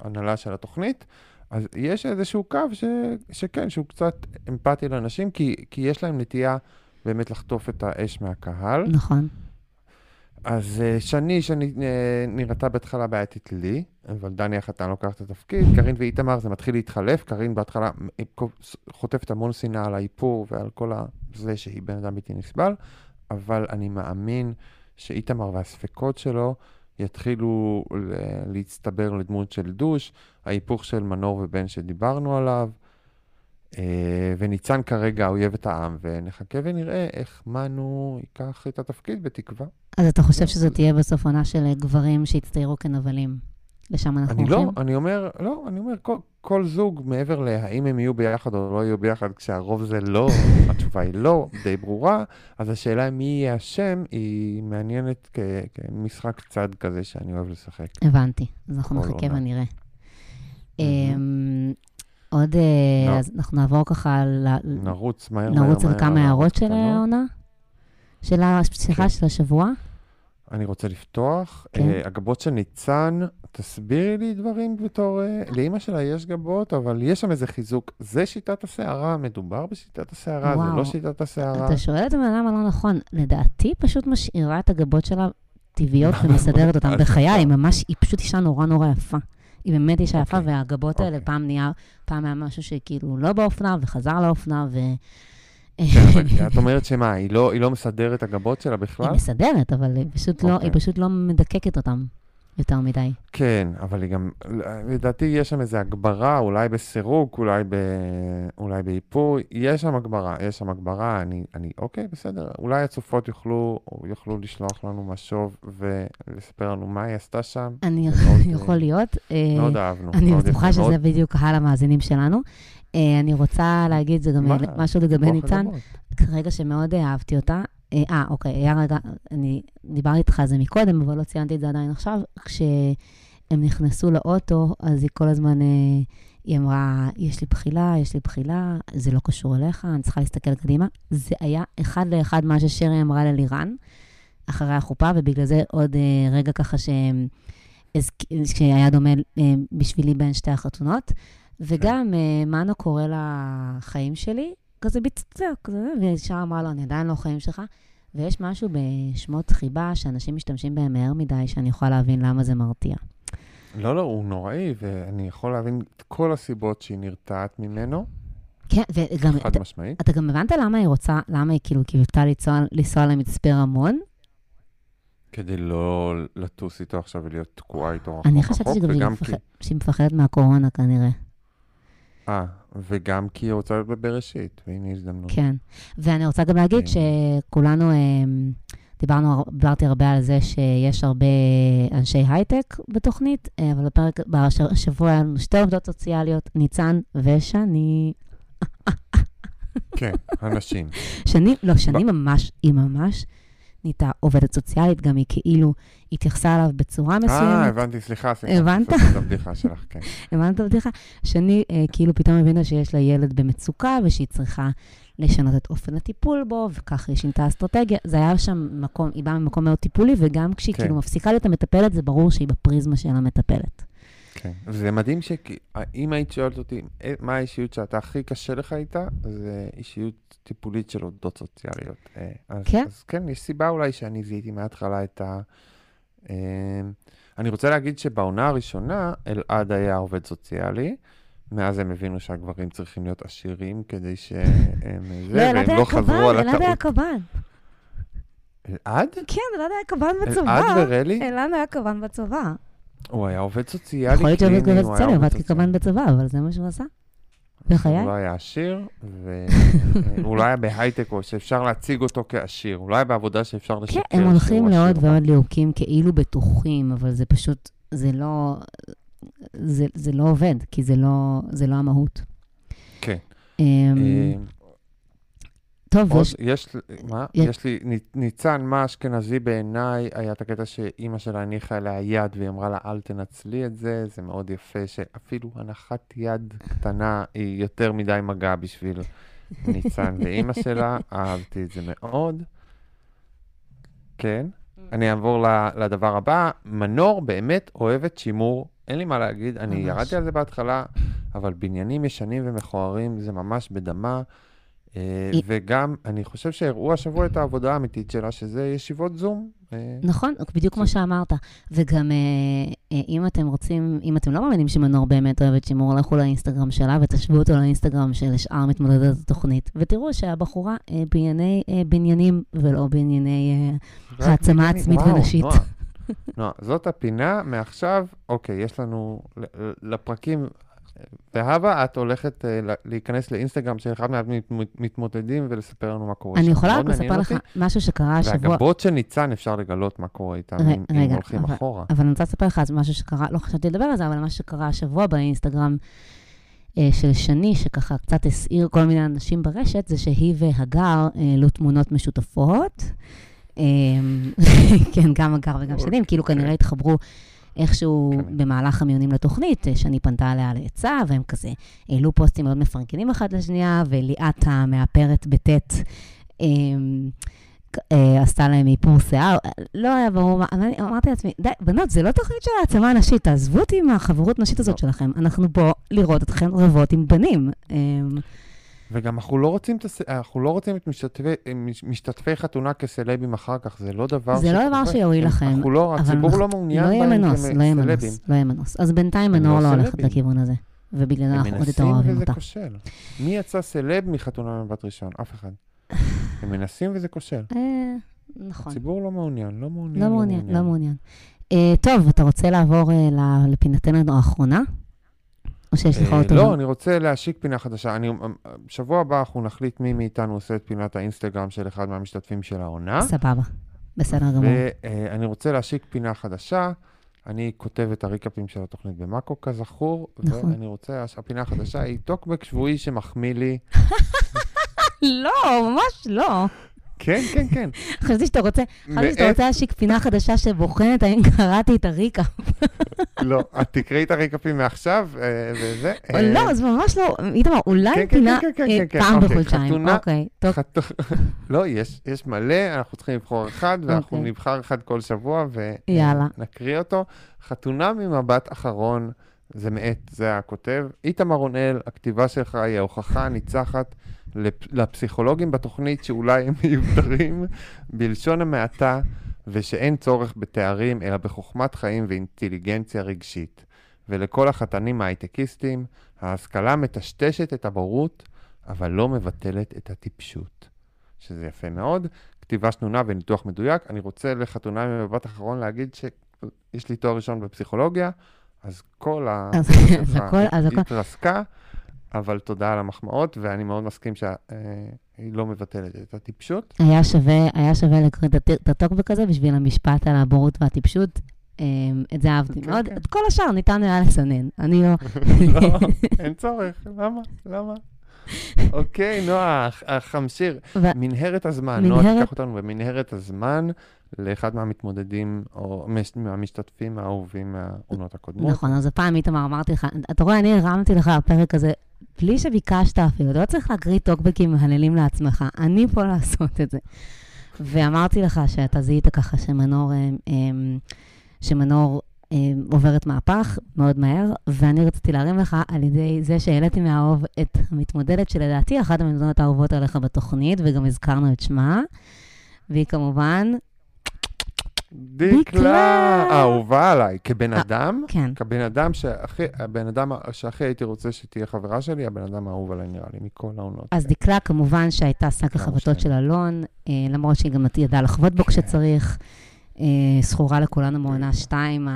ההנהלה של התוכנית, אז יש איזשהו קו ש, שכן, שהוא קצת אמפתי לאנשים, כי, כי יש להם נטייה באמת לחטוף את האש מהקהל. נכון. אז אה, שני, שאני אה, בהתחלה בעייתית לי, אבל דני החתן לוקח את התפקיד, קארין ואיתמר זה מתחיל להתחלף, קארין בהתחלה אה, חוטפת המון שנאה על האיפור ועל כל זה שהיא בן אדם בלתי נסבל, אבל אני מאמין שאיתמר והספקות שלו יתחילו להצטבר לדמות של דוש, ההיפוך של מנור ובן שדיברנו עליו, וניצן כרגע אויבת העם, ונחכה ונראה איך מנו ייקח את התפקיד בתקווה. אז אתה חושב שזו תהיה בסוף עונה של אה, גברים שהצטיירו כנבלים? לשם אנחנו אני לא, הולכים? אני אומר, לא, אני אומר, כל, כל זוג, מעבר להאם הם יהיו ביחד או לא יהיו ביחד, כשהרוב זה לא, [laughs] התשובה היא לא, די ברורה, אז השאלה מי יהיה השם היא מעניינת כ, כמשחק צד כזה שאני אוהב לשחק. הבנתי, אז אנחנו נחכה. ונראה. עוד, נו. אז אנחנו נעבור ככה, ל- נרוץ מהר מהר נרוץ על מהר כמה הערות של. העונה? של ה... סליחה, כן. של השבוע? אני רוצה לפתוח. כן. אה, הגבות של ניצן, תסבירי לי דברים בתור... אה, לאימא שלה יש גבות, אבל יש שם איזה חיזוק. זה שיטת השערה? מדובר בשיטת השערה? זה וואו. לא שיטת השערה? אתה שואל את הבן אדם הלא נכון. לדעתי, פשוט משאירה את הגבות שלה טבעיות [laughs] ומסדרת אותן. בחיי. היא ממש, היא פשוט אישה נורא נורא יפה. היא באמת אישה יפה, אוקיי. והגבות האלה, אוקיי. פעם נהיה, פעם היה משהו שכאילו לא באופנה, וחזר לאופנה, ו... כן, את [laughs] אומרת שמה, היא לא, היא לא מסדרת הגבות שלה היא בכלל? מסדרת, אבל היא פשוט, לא, אוקיי. היא פשוט לא מדקקת אותם יותר מדי. כן, אבל היא גם, לדעתי יש שם איזו הגברה, אולי בסירוק, אולי, ב, אולי באיפור, יש שם הגברה, יש שם הגברה, אני, אני, אוקיי, בסדר, אולי הצופות יוכלו, יוכלו לשלוח לנו משוב ולספר לנו מה היא עשתה שם. אני, מאוד, יכול אה, להיות. אה, מאוד אהבנו. אני בטוחה שזה מאוד- בדיוק קהל המאזינים שלנו. אה, אני רוצה להגיד, זה גם מה? משהו לגבי ניצן. כרגע שמאוד אהבתי אותה. אה, אה, אוקיי, היה רגע, אני דיברתי איתך על זה מקודם, אבל לא ציינתי את זה עדיין עכשיו. כשהם נכנסו לאוטו, אז היא כל הזמן, אה, היא אמרה, יש לי בחילה, יש לי בחילה, זה לא קשור אליך, אני צריכה להסתכל קדימה. זה היה אחד לאחד מה ששרי אמרה ללירן, אחרי החופה, ובגלל זה עוד אה, רגע ככה ש... הזכ- שהיה דומה אה, בשבילי בין שתי החתונות. וגם מנו קורא לחיים שלי, כזה ביצוע, כזה, וישר אמרה לו, אני עדיין לא חיים שלך. ויש משהו בשמות חיבה שאנשים משתמשים בהם מהר מדי, שאני יכולה להבין למה זה מרתיע. לא, לא, הוא נוראי, ואני יכול להבין את כל הסיבות שהיא נרתעת ממנו, כן, וגם, חד אתה, משמעית. אתה גם הבנת למה היא רוצה, למה היא כאילו קיוותה לנסוע, לנסוע למצפה רמון? כדי לא לטוס איתו עכשיו ולהיות תקועה איתו רחוק אני חשבתי רחוק, שגם וגם כי... מפחד- שהיא מפחדת מהקורונה כנראה. אה, וגם כי היא רוצה להיות בבראשית, והנה הזדמנות. כן. ואני רוצה גם להגיד אה. שכולנו אה, דיברנו, דיברתי הרבה על זה שיש הרבה אנשי הייטק בתוכנית, אה, אבל בפרק, בשבוע היה לנו שתי עובדות סוציאליות, ניצן ושני. כן, אנשים. שני, לא, שני ממש, היא ממש נהייתה עובדת סוציאלית, גם היא כאילו התייחסה אליו בצורה אה, מסוימת. הבנתי, סליחה, סליחה. הבנת? את הבדיחה שלך, כן. [laughs] הבנת את הבדיחה? שני אה, כאילו פתאום הבינה שיש לה ילד במצוקה ושהיא צריכה לשנות את אופן הטיפול בו, וככה היא שינתה אסטרטגיה. זה היה שם מקום, היא באה ממקום מאוד טיפולי, וגם כשהיא כן. כאילו מפסיקה להיות המטפלת, זה ברור שהיא בפריזמה של המטפלת. כן. זה מדהים שאם היית שואלת אותי אה, מה האישיות שאתה הכי קשה לך איתה, זה אישיות טיפולית של עובדות סוציאליות. אה, אז, כן? אז כן, יש סיבה אולי שאני זיהיתי מההתחלה את ה... אה, אני רוצה להגיד שבעונה הראשונה אלעד היה עובד סוציאלי. מאז הם הבינו שהגברים צריכים להיות עשירים כדי שהם... לא, אלעד והם היה לא חזרו על קב"ן, אלעד היה הטעות. קב"ן. אלעד? כן, אלעד היה קב"ן אלעד בצבא. ורלי? אלעד היה קב"ן בצבא. הוא היה עובד סוציאלי יכול להיות שהוא קליני, עובד סוציאלי, עבד. כקב"ן בצבא, אבל זה מה שהוא עשה. בחיי. הוא לא היה עשיר, והוא [laughs] לא היה בהייטק, או שאפשר להציג אותו כעשיר. הוא לא היה בעבודה שאפשר לשקר כן, הם הולכים. לעוד ועוד ליהוקים כאילו בטוחים, אבל זה פשוט, זה לא, זה, זה לא עובד, כי זה לא, זה לא המהות. כן. טוב, עוד, יש, יש, מה? יש- יש לי, ני- ניצן, מה אשכנזי בעיניי, היה את הקטע שאימא שלה הניחה אליה יד, והיא אמרה לה, אל תנצלי את זה, זה מאוד יפה, שאפילו הנחת יד קטנה היא יותר מדי מגע בשביל ניצן [laughs] ואימא שלה, אהבתי את זה מאוד. כן. אני אעבור לדבר הבא. מנור באמת אוהבת שימור, אין לי מה להגיד, אני ממש. ירדתי על זה בהתחלה, אבל בניינים ישנים ומכוערים זה ממש בדמה. אה, וגם, אני חושב שהראו השבוע את העבודה האמיתית שלה, שזה ישיבות זום. אה, נכון, בדיוק כמו שאמרת. וגם אה, אם אתם רוצים, אם אתם לא מאמינים שמנור באמת אוהבת שימור, לכו לאינסטגרם שלה ותשוו אותו לאינסטגרם של שאר מתמודדות התוכנית, ותראו שהבחורה בענייני בניינים ולא בענייני... העצמה. עצמית ונשית. [laughs] נועה, זאת הפינה, מעכשיו, אוקיי, יש לנו לפרקים, והבה, את הולכת אה, להיכנס לאינסטגרם של אחד מהמתמודדים ולספר לנו מה קורה אני. יכולה רק לספר לך. משהו שקרה השבוע. והגבות של ניצן אפשר לגלות מה קורה איתם, אם- הולכים אבל- אחורה. אבל אני רוצה לספר לך אז משהו שקרה, לא חשבתי לדבר על זה, אבל משהו שקרה השבוע באינסטגרם אה, של שני, שככה קצת הסעיר כל מיני אנשים ברשת, זה שהיא והגר העלו תמונות משותפות. אה, [laughs] כן, גם הגר וגם שני, הם כאילו כנראה התחברו איכשהו כן. במהלך המיונים לתוכנית, אה, שני פנתה עליה לעצה, והם כזה העלו פוסטים מאוד מפרגנים אחד לשנייה, וליאת המאפרת בטית. אה, אה, עשתה להם איפור שיער, לא היה ברור מה, אני אמרתי לעצמי, די, בנות, זה לא תוכנית של העצמה נשית, תעזבו אותי מהחברות נשית הזאת לא. שלכם, אנחנו פה לראות אתכם רבות עם בנים. וגם אנחנו לא רוצים את הס- אנחנו לא רוצים את משתתפי, מש- משתתפי חתונה כסלבים אחר כך, זה לא דבר זה לא דבר. שיועיל הם- לכם, אנחנו לא, הציבור אנחנו- לא מעוניין לא בהם מנוס, לא יהיה כסלבים. מנוס, לא יהיה מנוס. אז בינתיים הם מנור לא לא הולכת. לכיוון הזה, ובגלל זה הם אנחנו עוד יותר מנסים אוהבים וזה אותה. כושל. מי יצא סלב מחתונה במבט ראשון? אף אחד. [laughs] הם מנסים וזה כושל. אה, נכון, הציבור לא מעוניין, לא מעוניין, לא מעוניין, לא מעוניין. אה, טוב, אתה רוצה לעבור אה, לפינתנו האחרונה? או שיש לך אה, אותו? לא, אני רוצה להשיק פינה חדשה. אני, שבוע הבא אנחנו נחליט מי מאיתנו עושה את פינת האינסטגרם של אחד מהמשתתפים של העונה. סבבה, בסדר גמור. ואני רוצה להשיק פינה חדשה. אני כותב את הריקאפים של התוכנית במאקו, כזכור, נכון. ואני רוצה, הפינה החדשה היא טוקבק שבועי שמחמיא לי. [laughs] לא, ממש לא. כן, כן, כן. חשבתי שאתה רוצה, חשבתי שאתה מאת- רוצה להשיק פינה חדשה שבוחנת האם קראתי את הריקה. לא, את תקראי את הריקאפים מעכשיו, אה, וזה. אה, לא, זה ממש לא, איתמר, אולי פינה אה, פעם בחודשיים. אוקיי, טוב. [laughs] לא, יש, מלא, אנחנו צריכים לבחור אחד, ואנחנו אוקיי. נבחר אחד כל שבוע. ונקריא אותו. חתונה ממבט אחרון, זה מאת, זה הכותב. איתמר רונאל, הכתיבה שלך היא ההוכחה הניצחת לפ- לפסיכולוגים בתוכנית שאולי הם מיותרים בלשון המעטה, ושאין צורך בתארים, אלא בחוכמת חיים ואינטליגנציה רגשית. ולכל החתנים ההייטקיסטים, ההשכלה מטשטשת את הבורות, אבל לא מבטלת את הטיפשות. שזה יפה מאוד. כתיבה שנונה וניתוח מדויק. אני רוצה לחתונה ממבט אחרון להגיד שיש לי תואר ראשון בפסיכולוגיה, אז כל ה... אז- [laughs] הכל- אז הכל- התרסקה, אבל תודה על המחמאות, ואני מאוד מסכים שהיא לא מבטלת את הטיפשות. היה שווה, היה שווה לקרוא את הט- את הטוקבק הזה בשביל המשפט על הבורות והטיפשות. אה, את זה אהבתי כן, מאוד. כן. את כל השאר ניתן היה לסנן. אני לא... [laughs] לא, [laughs] אין צורך, למה? למה? אוקיי, נועה, הח- החמשיר, מנהרת הזמן, נועה תיקח אותנו במנהרת הזמן לאחד מהמתמודדים, או מש- מהמשתתפים האהובים מהעונות הקודמות. נכון, אז הפעם איתמר אמרתי לך, אתה רואה, אני הרמתי לך בפרק הזה, בלי שביקשת אפילו, אתה לא צריך להקריא טוקבקים מהללים לעצמך, אני פה לעשות את זה. ואמרתי לך שאתה זיהית ככה שמנור, אה, אה, שמנור אה, עוברת מהפך מאוד מהר, ואני רציתי להרים לך על ידי זה שהעליתי מהאהוב את המתמודדת שלדעתי אחת המתמודדות האהובות עליך בתוכנית, וגם הזכרנו את שמה, והיא כמובן, דקלה, דקלה. אהובה עליי, כבן אה, אדם, כן, כבן אדם שהכי, הבן אדם שהכי הייתי רוצה שתהיה חברה שלי, הבן אדם האהוב עליי נראה לי, מכל העונות. אז דקלה כמובן שהייתה שק החבטות. של אלון, אה, למרות שהיא גם ידעה לחבוט בו כשצריך. אה, זכורה לכולנו מעונה 2,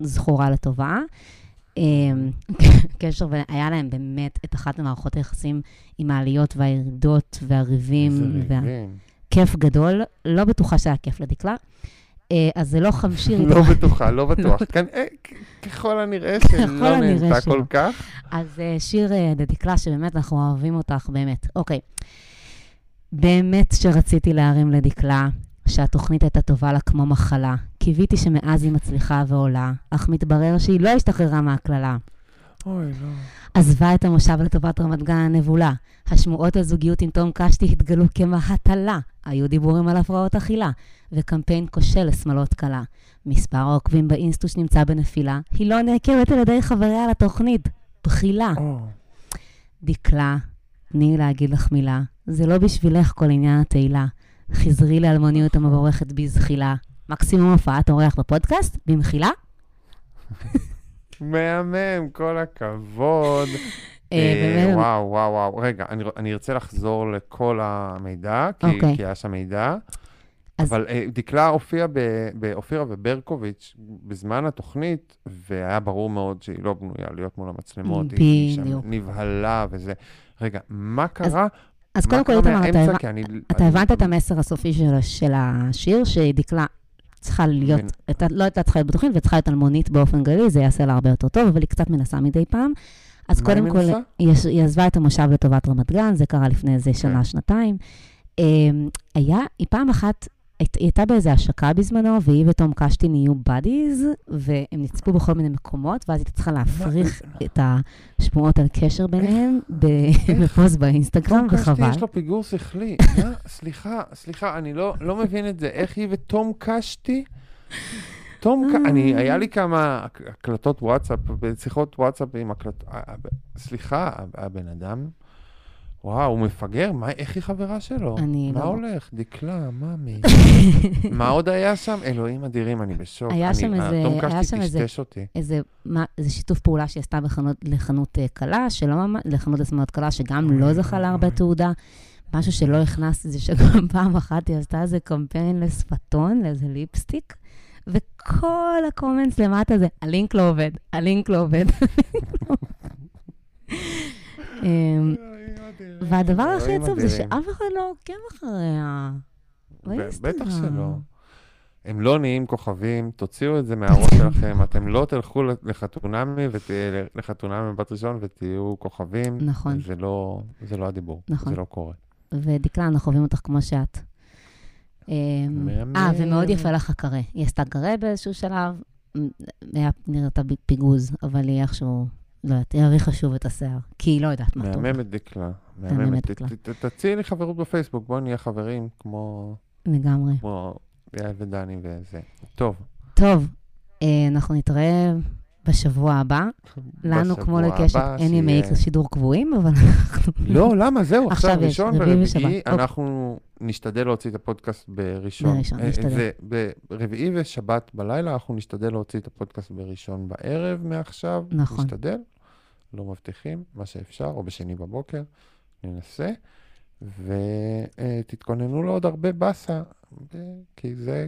זכורה לטובה. אה, קשר, והיה להם באמת את אחת ממערכות היחסים עם העליות והירידות והריבים. איזה ריבים. כיף גדול, לא בטוחה שהיה כיף לדקלה. אה, אז זה לא חמשיר לא. בטוחה, לא [laughs] בטוח. כן, אה, ככל הנראה שלא נהנתה. כל כך. אז אה, שיר לדקלה, שבאמת אנחנו אוהבים אותך, באמת. אוקיי. באמת שרציתי להרים לדקלה, שהתוכנית הייתה טובה לה כמו מחלה. קיוויתי שמאז היא מצליחה ועולה, אך מתברר שהיא לא השתחררה מהקללה. אוי, לא. עזבה את המושב לטובת רמת גן הנבולה. השמועות על זוגיות עם תום קשתי התגלו כמהטלה. היו דיבורים על הפרעות אכילה, וקמפיין כושל לשמאלות קלה. מספר העוקבים באינסטוש נמצא בנפילה. היא לא נעקבת על ידי חבריה לתוכנית. בחילה. דקלה, תני להגיד לך מילה. זה לא בשבילך כל עניין התהילה. חזרי לאלמוניות המבורכת בזחילה. מקסימום הופעת אורח בפודקאסט, במחילה. [laughs] מהמם, כל הכבוד. אה, אה, וואו, וואו, וואו. רגע, אני, ארצה לחזור לכל המידע, כי, אוקיי. היה שם מידע. אז- אבל אה, דקלה הופיעה באופירה וברקוביץ' בזמן התוכנית, והיה ברור מאוד שהיא לא בנויה להיות מול המצלמות. היא- היא שם בדיוק. נבהלה וזה. רגע, מה קרה? אז קודם כל, איתמר, אתה? הבנת-. אתה את המסר הסופי של, של השיר, שדקלה צריכה להיות, מבין. הייתה- לא הייתה צריכה להיות בתוכנית, וצריכה להיות אלמונית באופן כללי, זה יעשה לה הרבה יותר טוב, אבל היא קצת מנסה מדי פעם. אז קודם כל? היא, יש- היא עזבה את המושב לטובת רמת גן, זה קרה לפני איזה שנה, שנתיים. אמ, היה, היא פעם אחת, היא הייתה באיזה השקה בזמנו, והיא ותום קשתי נהיו בדיז, והם נצפו בכל מיני מקומות, ואז הייתה צריכה להפריך את השמועות על קשר ביניהם [laughs] בפוסט באינסטגרם, תום קשתי וחבל. יש לו פיגור שכלי. סליחה, סליחה, אני לא, לא מבין את זה. איך היא ותום קשתי? תום, ק- אני, אה. היה לי כמה הק- הקלטות וואטסאפ, שיחות וואטסאפ עם הקלטות, סליחה, הבן אדם, וואו, הוא מפגר, מה, איך היא חברה שלו? אני מה לא- הולך? דקלה, מאמי. [laughs] מה עוד היה שם? אלוהים אדירים, אני בשוק. היה אני- שם איזה- תום קשתי טשטש אותי. איזה, מה, איזה שיתוף פעולה שהיא עשתה בחנות, לחנות אה, קלה, שלא ממש, לחנות לשמאלות קלה, שגם לא זכה להרבה תעודה. משהו שלא הכנסתי, זה שגם [laughs] פעם אחת היא עשתה איזה קמפיין לשפתון, לאיזה ליפסטיק, וכל הקומנטס למטה זה, הלינק לא עובד, הלינק לא עובד. [laughs] והדבר הכי עצוב זה. שאף אחד לא עוקב אחריה. באינסטגרם. בטח שלא. הם לא נהיים כוכבים, תוציאו את זה מהראש שלכם, [laughs] אתם לא תלכו לחתונמי, לחתונמי בת ראשון ותהיו כוכבים. נכון. זה לא, זה לא הדיבור, נכון. זה לא קורה. ודקלה, אנחנו אוהבים אותך כמו שאת. אמ, מהמם. אה, ומאוד יפה לך הקרה. היא עשתה קרה באיזשהו שלב, היה נראתה ב- פיגוז, אבל היא איכשהו, לא יודעת, היא האריכה שוב את השיער, כי היא לא יודעת מה טוב. מהממת דקלה. מהממת. דקלה. תציעי לי חברות בפייסבוק, בואו נהיה חברים כמו לגמרי. כמו יעל ודני וזה. טוב, טוב, אה, אנחנו נתראה בשבוע הבא. לנו, כמו לקשת, אין ימי שידור קבועים, אבל אנחנו... [laughs] לא, למה? זהו, עכשיו ראשון רביעי ורביעי. אוקיי. אנחנו נשתדל להוציא את הפודקאסט בראשון. בראשון, אה, נשתדל. ברביעי ושבת בלילה, אנחנו נשתדל להוציא את הפודקאסט בראשון בערב מעכשיו. נכון. נשתדל, לא מבטיחים, מה שאפשר, או בשני בבוקר, ננסה. ותתכוננו לעוד הרבה באסה, ו- כי זה,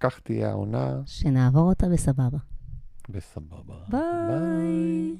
כך תהיה העונה שנעבור אותה בסבבה. בסבבה. ביי.